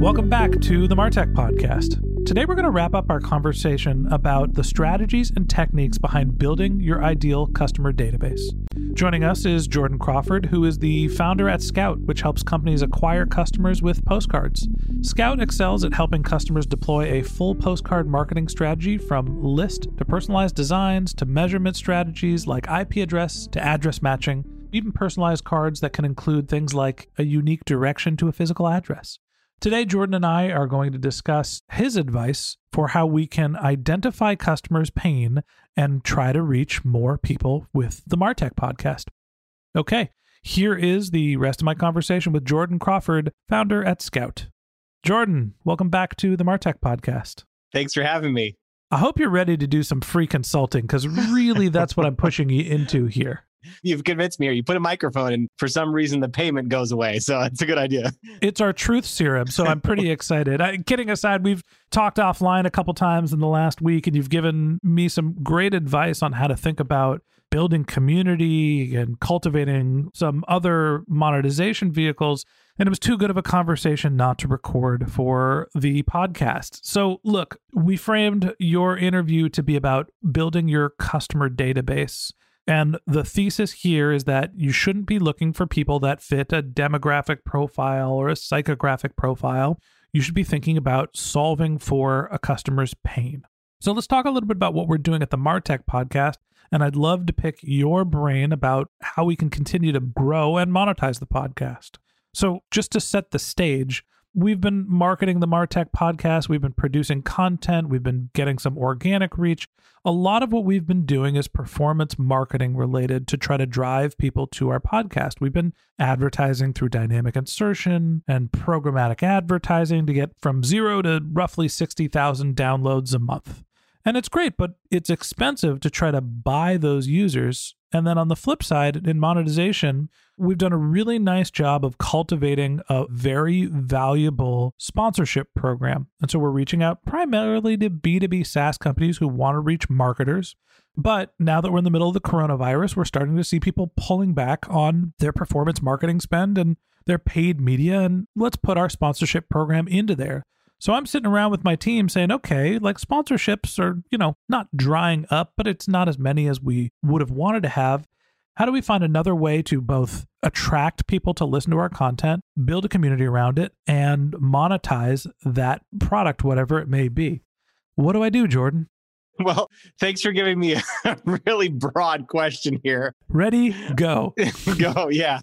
Welcome back to the Martech Podcast. Today, we're going to wrap up our conversation about the strategies and techniques behind building your ideal customer database. Joining us is Jordan Crawford, who is the founder at Scout, which helps companies acquire customers with postcards. Scout excels at helping customers deploy a full postcard marketing strategy from list to personalized designs to measurement strategies like IP address to address matching, even personalized cards that can include things like a unique direction to a physical address. Today, Jordan and I are going to discuss his advice for how we can identify customers' pain and try to reach more people with the Martech podcast. Okay, here is the rest of my conversation with Jordan Crawford, founder at Scout. Jordan, welcome back to the Martech podcast. Thanks for having me. I hope you're ready to do some free consulting because really that's what I'm pushing you into here. You've convinced me here. You put a microphone and for some reason the payment goes away. So it's a good idea. It's our truth serum. So I'm pretty excited. I, kidding aside, we've talked offline a couple times in the last week and you've given me some great advice on how to think about building community and cultivating some other monetization vehicles. And it was too good of a conversation not to record for the podcast. So, look, we framed your interview to be about building your customer database. And the thesis here is that you shouldn't be looking for people that fit a demographic profile or a psychographic profile. You should be thinking about solving for a customer's pain. So let's talk a little bit about what we're doing at the Martech podcast. And I'd love to pick your brain about how we can continue to grow and monetize the podcast. So, just to set the stage, we've been marketing the Martech podcast. We've been producing content. We've been getting some organic reach. A lot of what we've been doing is performance marketing related to try to drive people to our podcast. We've been advertising through dynamic insertion and programmatic advertising to get from zero to roughly 60,000 downloads a month. And it's great, but it's expensive to try to buy those users. And then on the flip side, in monetization, we've done a really nice job of cultivating a very valuable sponsorship program. And so we're reaching out primarily to B2B SaaS companies who want to reach marketers. But now that we're in the middle of the coronavirus, we're starting to see people pulling back on their performance marketing spend and their paid media. And let's put our sponsorship program into there. So I'm sitting around with my team saying, okay, like sponsorships are, you know, not drying up, but it's not as many as we would have wanted to have. How do we find another way to both attract people to listen to our content, build a community around it, and monetize that product, whatever it may be? What do I do, Jordan? Well, thanks for giving me a really broad question here. Ready, go. go, yeah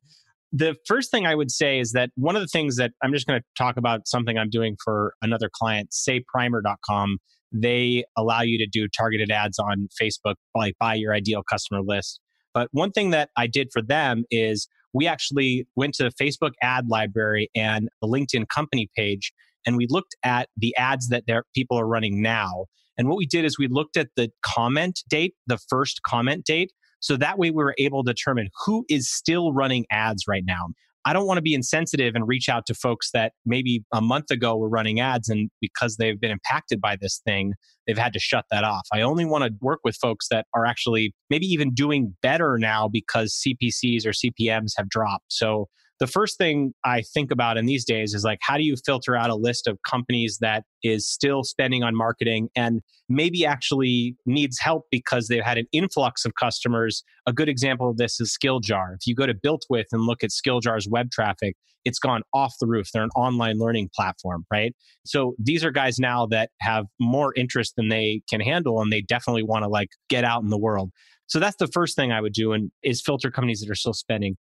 the first thing I would say is that one of the things that I'm just going to talk about something I'm doing for another client, sayprimer.com. They allow you to do targeted ads on Facebook, like buy your ideal customer list. But one thing that I did for them is we actually went to the Facebook ad library and the LinkedIn company page, and we looked at the ads that their people are running now. And what we did is we looked at the comment date, the first comment date, so that way we were able to determine who is still running ads right now. I don't want to be insensitive and reach out to folks that maybe a month ago were running ads and because they've been impacted by this thing, they've had to shut that off. I only want to work with folks that are actually maybe even doing better now because CPCs or CPMs have dropped. So the first thing I think about in these days is like, how do you filter out a list of companies that is still spending on marketing and maybe actually needs help because they've had an influx of customers? A good example of this is SkillJar. If you go to BuiltWith and look at SkillJar's web traffic, it's gone off the roof. They're an online learning platform, right? So these are guys now that have more interest than they can handle and they definitely want to like get out in the world. So that's the first thing I would do and is filter companies that are still spending.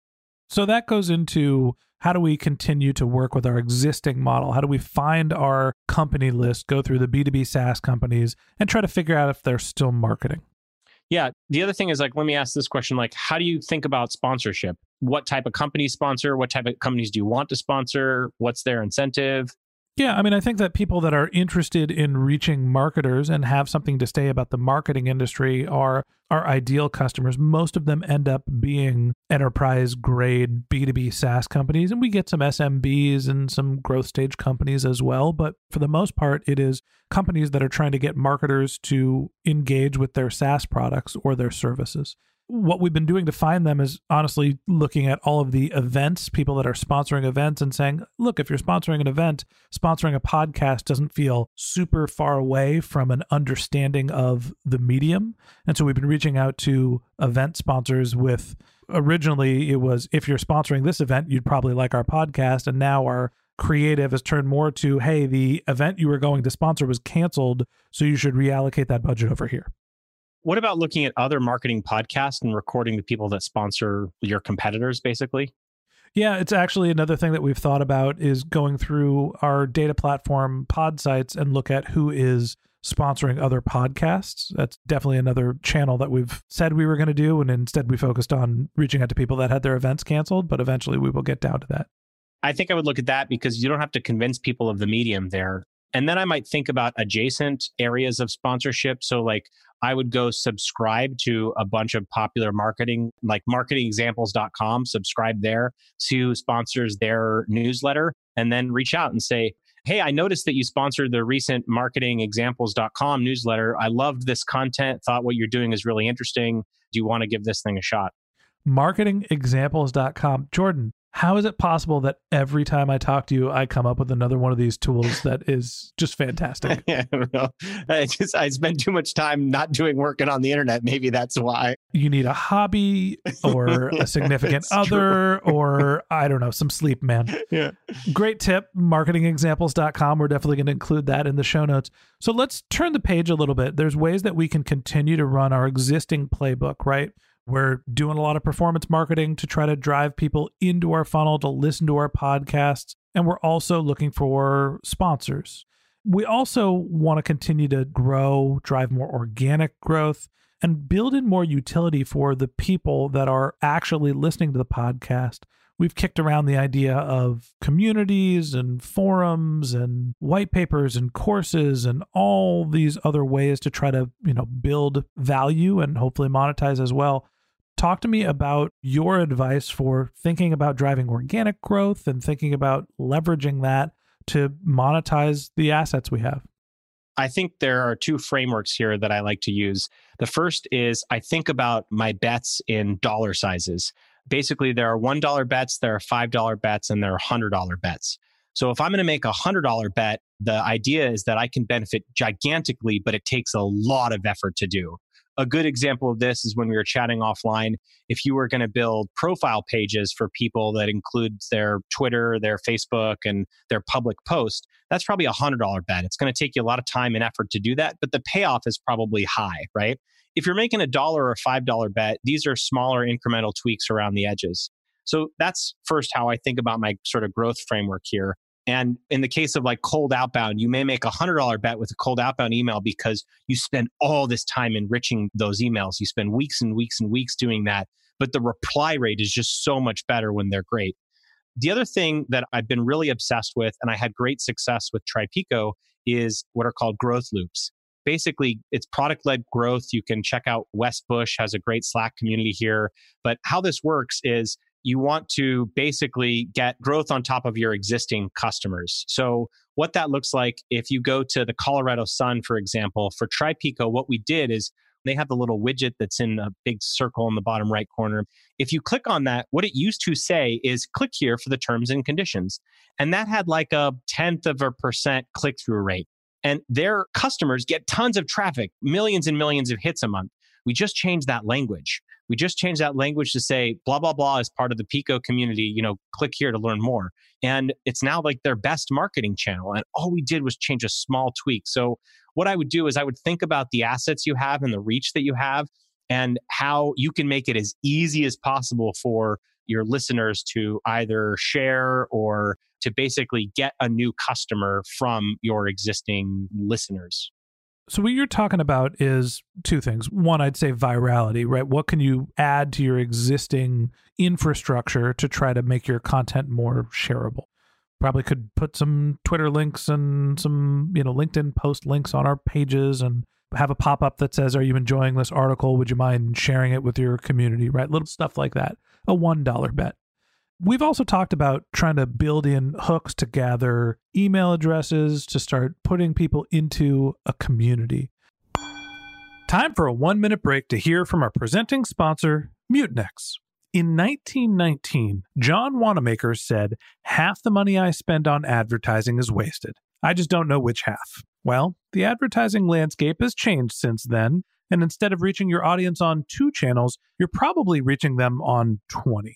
So that goes into how do we continue to work with our existing model? How do we find our company list, go through the B2B SaaS companies, and try to figure out if they're still marketing? Yeah. The other thing is like, let me ask this question like, how do you think about sponsorship? What type of companies sponsor? What type of companies do you want to sponsor? What's their incentive? Yeah, I mean, I think that people that are interested in reaching marketers and have something to say about the marketing industry are our ideal customers. Most of them end up being enterprise grade B2B SaaS companies, and we get some SMBs and some growth stage companies as well. But for the most part, it is companies that are trying to get marketers to engage with their SaaS products or their services what we've been doing to find them is honestly looking at all of the events, people that are sponsoring events, and saying, look, if you're sponsoring an event, sponsoring a podcast doesn't feel super far away from an understanding of the medium. And so we've been reaching out to event sponsors with originally it was if you're sponsoring this event, you'd probably like our podcast. And now our creative has turned more to, hey, the event you were going to sponsor was canceled. So you should reallocate that budget over here. What about looking at other marketing podcasts and recording the people that sponsor your competitors, basically? Yeah, it's actually another thing that we've thought about is going through our data platform Podsights and look at who is sponsoring other podcasts. That's definitely another channel that we've said we were going to do. And instead, we focused on reaching out to people that had their events canceled, but eventually we will get down to that. I think I would look at that because you don't have to convince people of the medium there. And then I might think about adjacent areas of sponsorship. So, like, I would go subscribe to a bunch of popular marketing, like marketingexamples.com, subscribe there, who sponsors their newsletter, and then reach out and say, Hey, I noticed that you sponsored the recent marketingexamples.com newsletter. I loved this content, thought what you're doing is really interesting. Do you want to give this thing a shot? Marketingexamples.com. Jordan, how is it possible that every time I talk to you, I come up with another one of these tools that is just fantastic? I don't know. I just I spend too much time not doing work and on the internet. Maybe that's why. You need a hobby or a significant other or I don't know, some sleep, man. Yeah. Great tip. Marketingexamples.com. We're definitely going to include that in the show notes. So let's turn the page a little bit. There's ways that we can continue to run our existing playbook, right? We're doing a lot of performance marketing to try to drive people into our funnel to listen to our podcasts. And we're also looking for sponsors. We also want to continue to grow, drive more organic growth, and build in more utility for the people that are actually listening to the podcast. We've kicked around the idea of communities and forums and white papers and courses and all these other ways to try to, you know, build value and hopefully monetize as well. Talk to me about your advice for thinking about driving organic growth and thinking about leveraging that to monetize the assets we have. I think there are two frameworks here that I like to use. The first is I think about my bets in dollar sizes. Basically, there are $1 bets, there are $5 bets, and there are $100 bets. So if I'm going to make a $100 bet, the idea is that I can benefit gigantically, but it takes a lot of effort to do a good example of this is when we were chatting offline. If you were going to build profile pages for people that includes their Twitter, their Facebook, and their public post, that's probably a hundred dollar bet. It's going to take you a lot of time and effort to do that, but the payoff is probably high, right? If you're making a dollar or five dollar bet, these are smaller incremental tweaks around the edges. So that's first how I think about my sort of growth framework here. And in the case of like cold outbound, you may make a hundred dollar bet with a cold outbound email because you spend all this time enriching those emails. You spend weeks and weeks and weeks doing that, but the reply rate is just so much better when they're great. The other thing that I've been really obsessed with, and I had great success with Tripeco, is what are called growth loops. Basically, it's product led growth. You can check out Wes Bush has a great Slack community here. But how this works is you want to basically get growth on top of your existing customers. So, what that looks like if you go to the Colorado Sun, for example, for TriPico, what we did is they have the little widget that's in a big circle in the bottom right corner. If you click on that, what it used to say is click here for the terms and conditions. And that had like a tenth of a percent click through rate. And their customers get tons of traffic, millions and millions of hits a month. We just changed that language. We just changed that language to say blah, blah, blah is part of the Pico community. You know, click here to learn more. And it's now like their best marketing channel. And all we did was change a small tweak. So, what I would do is I would think about the assets you have and the reach that you have and how you can make it as easy as possible for your listeners to either share or to basically get a new customer from your existing listeners. So, what you're talking about is two things. One, I'd say virality, right? What can you add to your existing infrastructure to try to make your content more shareable? Probably could put some Twitter links and some, you know, LinkedIn post links on our pages and have a pop up that says, Are you enjoying this article? Would you mind sharing it with your community, right? Little stuff like that. A $1 bet. We've also talked about trying to build in hooks to gather email addresses to start putting people into a community. Time for a one minute break to hear from our presenting sponsor, Mutinex. In 1919, John Wanamaker said, Half the money I spend on advertising is wasted. I just don't know which half. Well, the advertising landscape has changed since then, and instead of reaching your audience on two channels, you're probably reaching them on 20.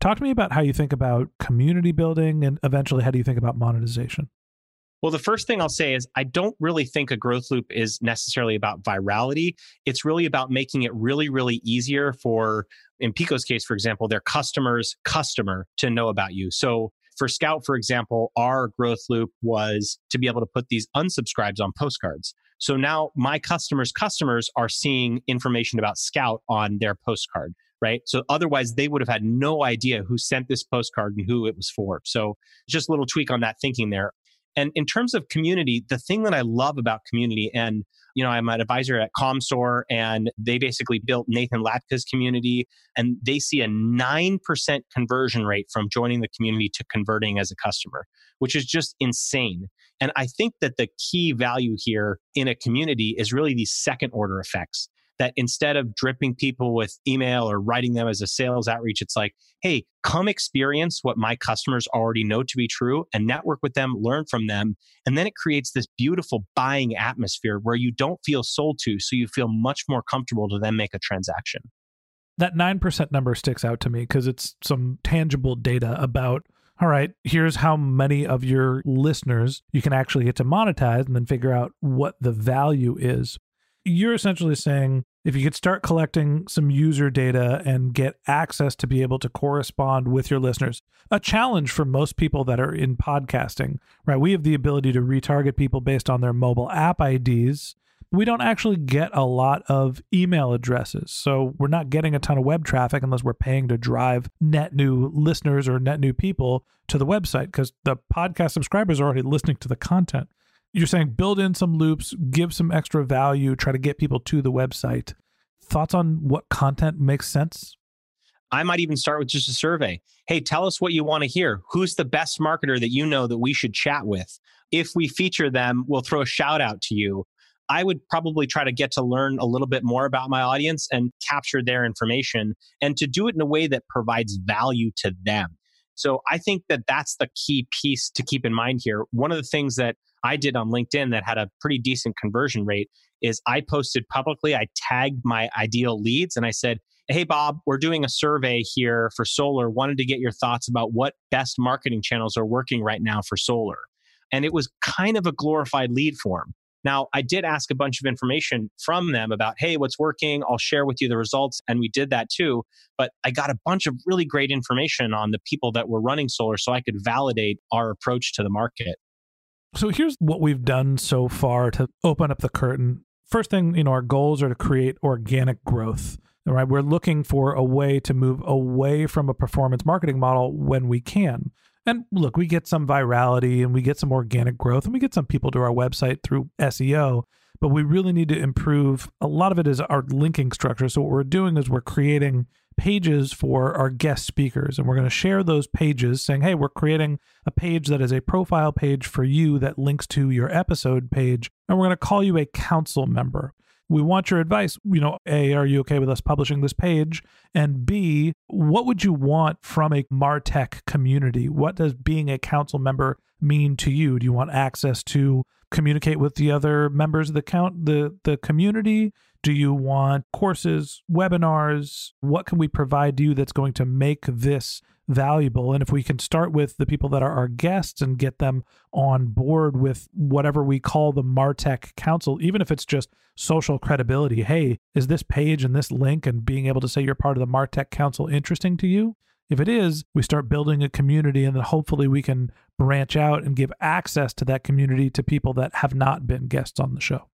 Talk to me about how you think about community building and eventually how do you think about monetization? Well, the first thing I'll say is I don't really think a growth loop is necessarily about virality. It's really about making it really, really easier for, in Pico's case, for example, their customers' customer to know about you. So for Scout, for example, our growth loop was to be able to put these unsubscribes on postcards. So now my customers' customers are seeing information about Scout on their postcard right? So otherwise, they would have had no idea who sent this postcard and who it was for. So just a little tweak on that thinking there. And in terms of community, the thing that I love about community, and you know, I'm an advisor at Commsor, and they basically built Nathan Latka's community, and they see a nine percent conversion rate from joining the community to converting as a customer, which is just insane. And I think that the key value here in a community is really these second order effects that instead of dripping people with email or writing them as a sales outreach, it's like, hey, come experience what my customers already know to be true and network with them, learn from them. And then it creates this beautiful buying atmosphere where you don't feel sold to. So you feel much more comfortable to then make a transaction. That 9% number sticks out to me because it's some tangible data about all right, here's how many of your listeners you can actually get to monetize and then figure out what the value is you're essentially saying if you could start collecting some user data and get access to be able to correspond with your listeners, a challenge for most people that are in podcasting, right? We have the ability to retarget people based on their mobile app IDs, we don't actually get a lot of email addresses. So we're not getting a ton of web traffic unless we're paying to drive net new listeners or net new people to the website because the podcast subscribers are already listening to the content. You're saying build in some loops, give some extra value, try to get people to the website. Thoughts on what content makes sense? I might even start with just a survey. Hey, tell us what you want to hear. Who's the best marketer that you know that we should chat with? If we feature them, we'll throw a shout out to you. I would probably try to get to learn a little bit more about my audience and capture their information and to do it in a way that provides value to them. So I think that that's the key piece to keep in mind here. One of the things that I did on LinkedIn that had a pretty decent conversion rate is I posted publicly, I tagged my ideal leads and I said, Hey, Bob, we're doing a survey here for solar. Wanted to get your thoughts about what best marketing channels are working right now for solar. And it was kind of a glorified lead form. Now, I did ask a bunch of information from them about, hey, what's working? I'll share with you the results. And we did that too. But I got a bunch of really great information on the people that were running solar so I could validate our approach to the market. So here's what we've done so far to open up the curtain. First thing, you know, our goals are to create organic growth. Right? We're looking for a way to move away from a performance marketing model when we can. And look, we get some virality and we get some organic growth and we get some people to our website through SEO, but we really need to improve. A lot of it is our linking structure. So, what we're doing is we're creating pages for our guest speakers, and we're going to share those pages saying, hey, we're creating a page that is a profile page for you that links to your episode page, and we're going to call you a council member we want your advice. You know, A, are you okay with us publishing this page? And B, what would you want from a Martech community? What does being a council member mean to you? Do you want access to communicate with the other members of the count the the community? Do you want courses, webinars? What can we provide you that's going to make this valuable. And if we can start with the people that are our guests and get them on board with whatever we call the Martech Council, even if it's just social credibility, hey, is this page and this link and being able to say you're part of the Martech Council interesting to you? If it is, we start building a community and then hopefully we can branch out and give access to that community to people that have not been guests on the show.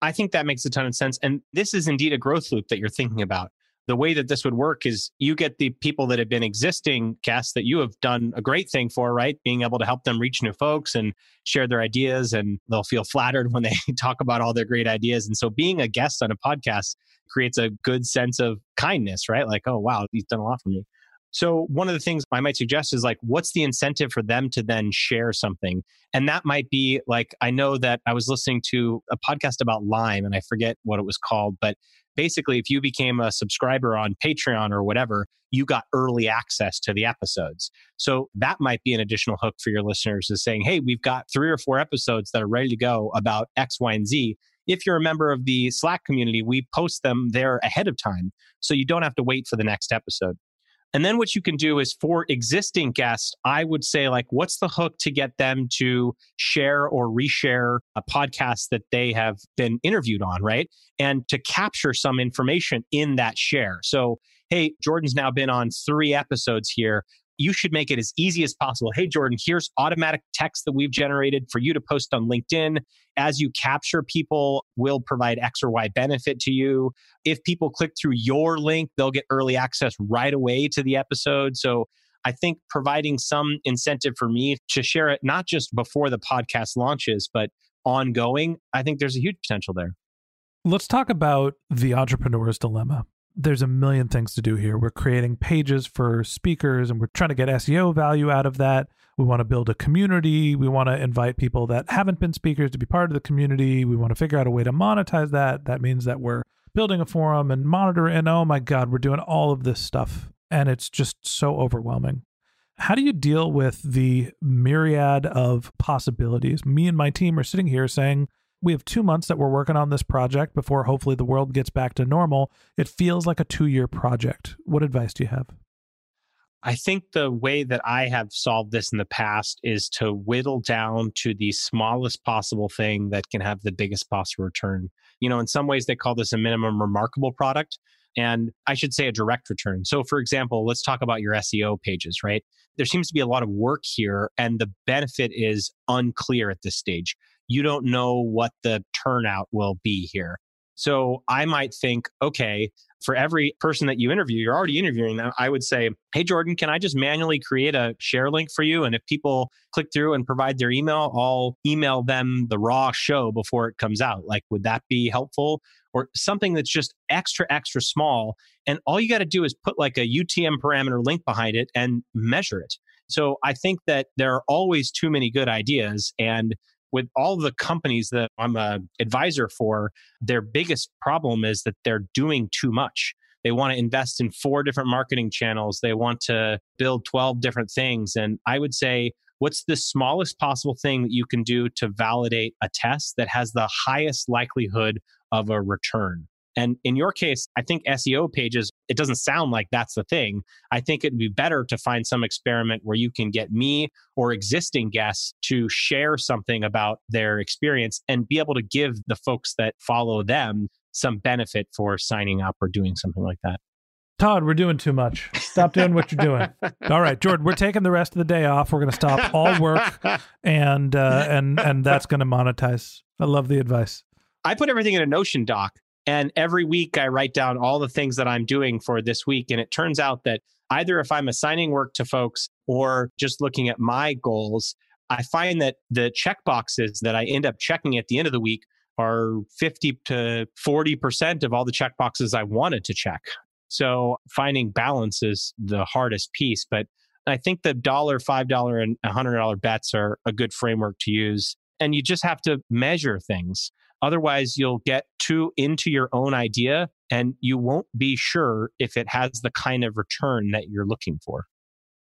I think that makes a ton of sense. And this is indeed a growth loop that you're thinking about the way that this would work is you get the people that have been existing guests that you have done a great thing for, right? Being able to help them reach new folks and share their ideas, and they'll feel flattered when they talk about all their great ideas. And so being a guest on a podcast creates a good sense of kindness, right? Like, oh, wow, he's done a lot for me. So, one of the things I might suggest is like, what's the incentive for them to then share something? And that might be like, I know that I was listening to a podcast about Lime and I forget what it was called, but basically, if you became a subscriber on Patreon or whatever, you got early access to the episodes. So that might be an additional hook for your listeners is saying, hey, we've got three or four episodes that are ready to go about X, Y, and Z. If you're a member of the Slack community, we post them there ahead of time. So you don't have to wait for the next episode. And then what you can do is for existing guests, I would say, like, what's the hook to get them to share or reshare a podcast that they have been interviewed on, right? And to capture some information in that share. So, hey, Jordan's now been on three episodes here you should make it as easy as possible. Hey, Jordan, here's automatic text that we've generated for you to post on LinkedIn. As you capture people, we'll provide X or Y benefit to you. If people click through your link, they'll get early access right away to the episode. So I think providing some incentive for me to share it, not just before the podcast launches, but ongoing, I think there's a huge potential there. Let's talk about the entrepreneur's dilemma there's a million things to do here. We're creating pages for speakers and we're trying to get SEO value out of that. We want to build a community. We want to invite people that haven't been speakers to be part of the community. We want to figure out a way to monetize that. That means that we're building a forum and monitoring. And oh my God, we're doing all of this stuff. And it's just so overwhelming. How do you deal with the myriad of possibilities? Me and my team are sitting here saying, we have two months that we're working on this project before hopefully the world gets back to normal. It feels like a two year project. What advice do you have? I think the way that I have solved this in the past is to whittle down to the smallest possible thing that can have the biggest possible return. You know, in some ways, they call this a minimum remarkable product. And I should say a direct return. So, for example, let's talk about your SEO pages, right? There seems to be a lot of work here, and the benefit is unclear at this stage. You don't know what the turnout will be here. So I might think, okay, for every person that you interview, you're already interviewing them. I would say, hey, Jordan, can I just manually create a share link for you? And if people click through and provide their email, I'll email them the raw show before it comes out. Like, would that be helpful? Or something that's just extra, extra small. And all you got to do is put like a UTM parameter link behind it and measure it. So I think that there are always too many good ideas. And with all the companies that I'm a advisor for, their biggest problem is that they're doing too much. They want to invest in four different marketing channels. They want to build 12 different things. And I would say, what's the smallest possible thing that you can do to validate a test that has the highest likelihood of a return? And in your case, I think SEO pages, it doesn't sound like that's the thing. I think it'd be better to find some experiment where you can get me or existing guests to share something about their experience and be able to give the folks that follow them some benefit for signing up or doing something like that. Todd, we're doing too much. Stop doing what you're doing. All right, Jordan, we're taking the rest of the day off. We're going to stop all work, and uh, and and that's going to monetize. I love the advice. I put everything in a Notion doc. And every week I write down all the things that I'm doing for this week. And it turns out that either if I'm assigning work to folks or just looking at my goals, I find that the check boxes that I end up checking at the end of the week are 50 to 40% of all the check boxes I wanted to check. So finding balance is the hardest piece. But I think the dollar, $5, and $100 bets are a good framework to use. And you just have to measure things. Otherwise, you'll get too into your own idea and you won't be sure if it has the kind of return that you're looking for.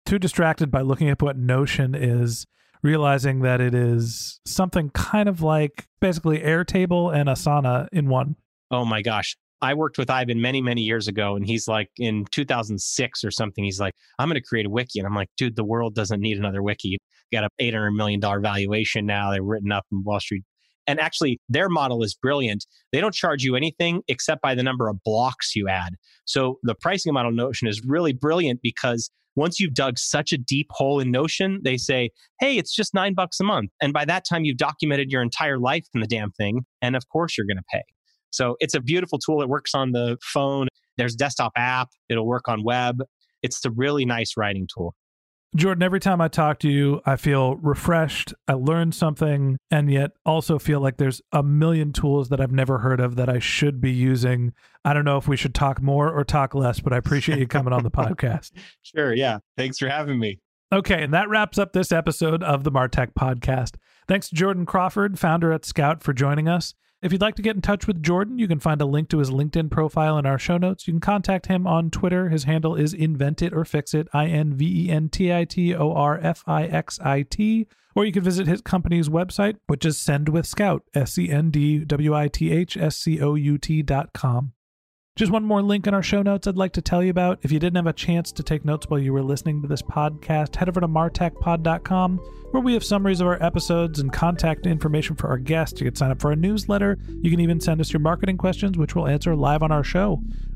Too distracted by looking at what Notion is, realizing that it is something kind of like basically Airtable and Asana in one. Oh my gosh. I worked with Ivan many, many years ago, and he's like in 2006 or something. He's like, I'm going to create a wiki. And I'm like, dude, the world doesn't need another wiki. Got a $800 million valuation now. They're written up in Wall Street and actually, their model is brilliant. They don't charge you anything except by the number of blocks you add. So the pricing model Notion is really brilliant because once you've dug such a deep hole in Notion, they say, hey, it's just nine bucks a month. And by that time, you've documented your entire life in the damn thing. And of course, you're going to pay. So it's a beautiful tool. It works on the phone. There's desktop app. It'll work on web. It's a really nice writing tool. Jordan, every time I talk to you, I feel refreshed. I learned something, and yet also feel like there's a million tools that I've never heard of that I should be using. I don't know if we should talk more or talk less, but I appreciate you coming on the podcast. Sure. Yeah. Thanks for having me. Okay. And that wraps up this episode of the Martech podcast. Thanks to Jordan Crawford, founder at Scout, for joining us. If you'd like to get in touch with Jordan, you can find a link to his LinkedIn profile in our show notes. You can contact him on Twitter. His handle is Invent It or Fix It, I N V E N T I T O R F I X I T. Or you can visit his company's website, which is Send with Scout, S E N D W I T H S C O U T dot com. Just one more link in our show notes I'd like to tell you about. If you didn't have a chance to take notes while you were listening to this podcast, head over to martechpod.com where we have summaries of our episodes and contact information for our guests. You can sign up for a newsletter. You can even send us your marketing questions, which we'll answer live on our show.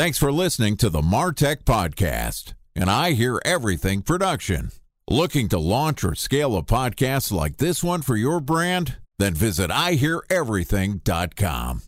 Thanks for listening to the Martech Podcast, and I Hear Everything production. Looking to launch or scale a podcast like this one for your brand? Then visit iheareverything.com.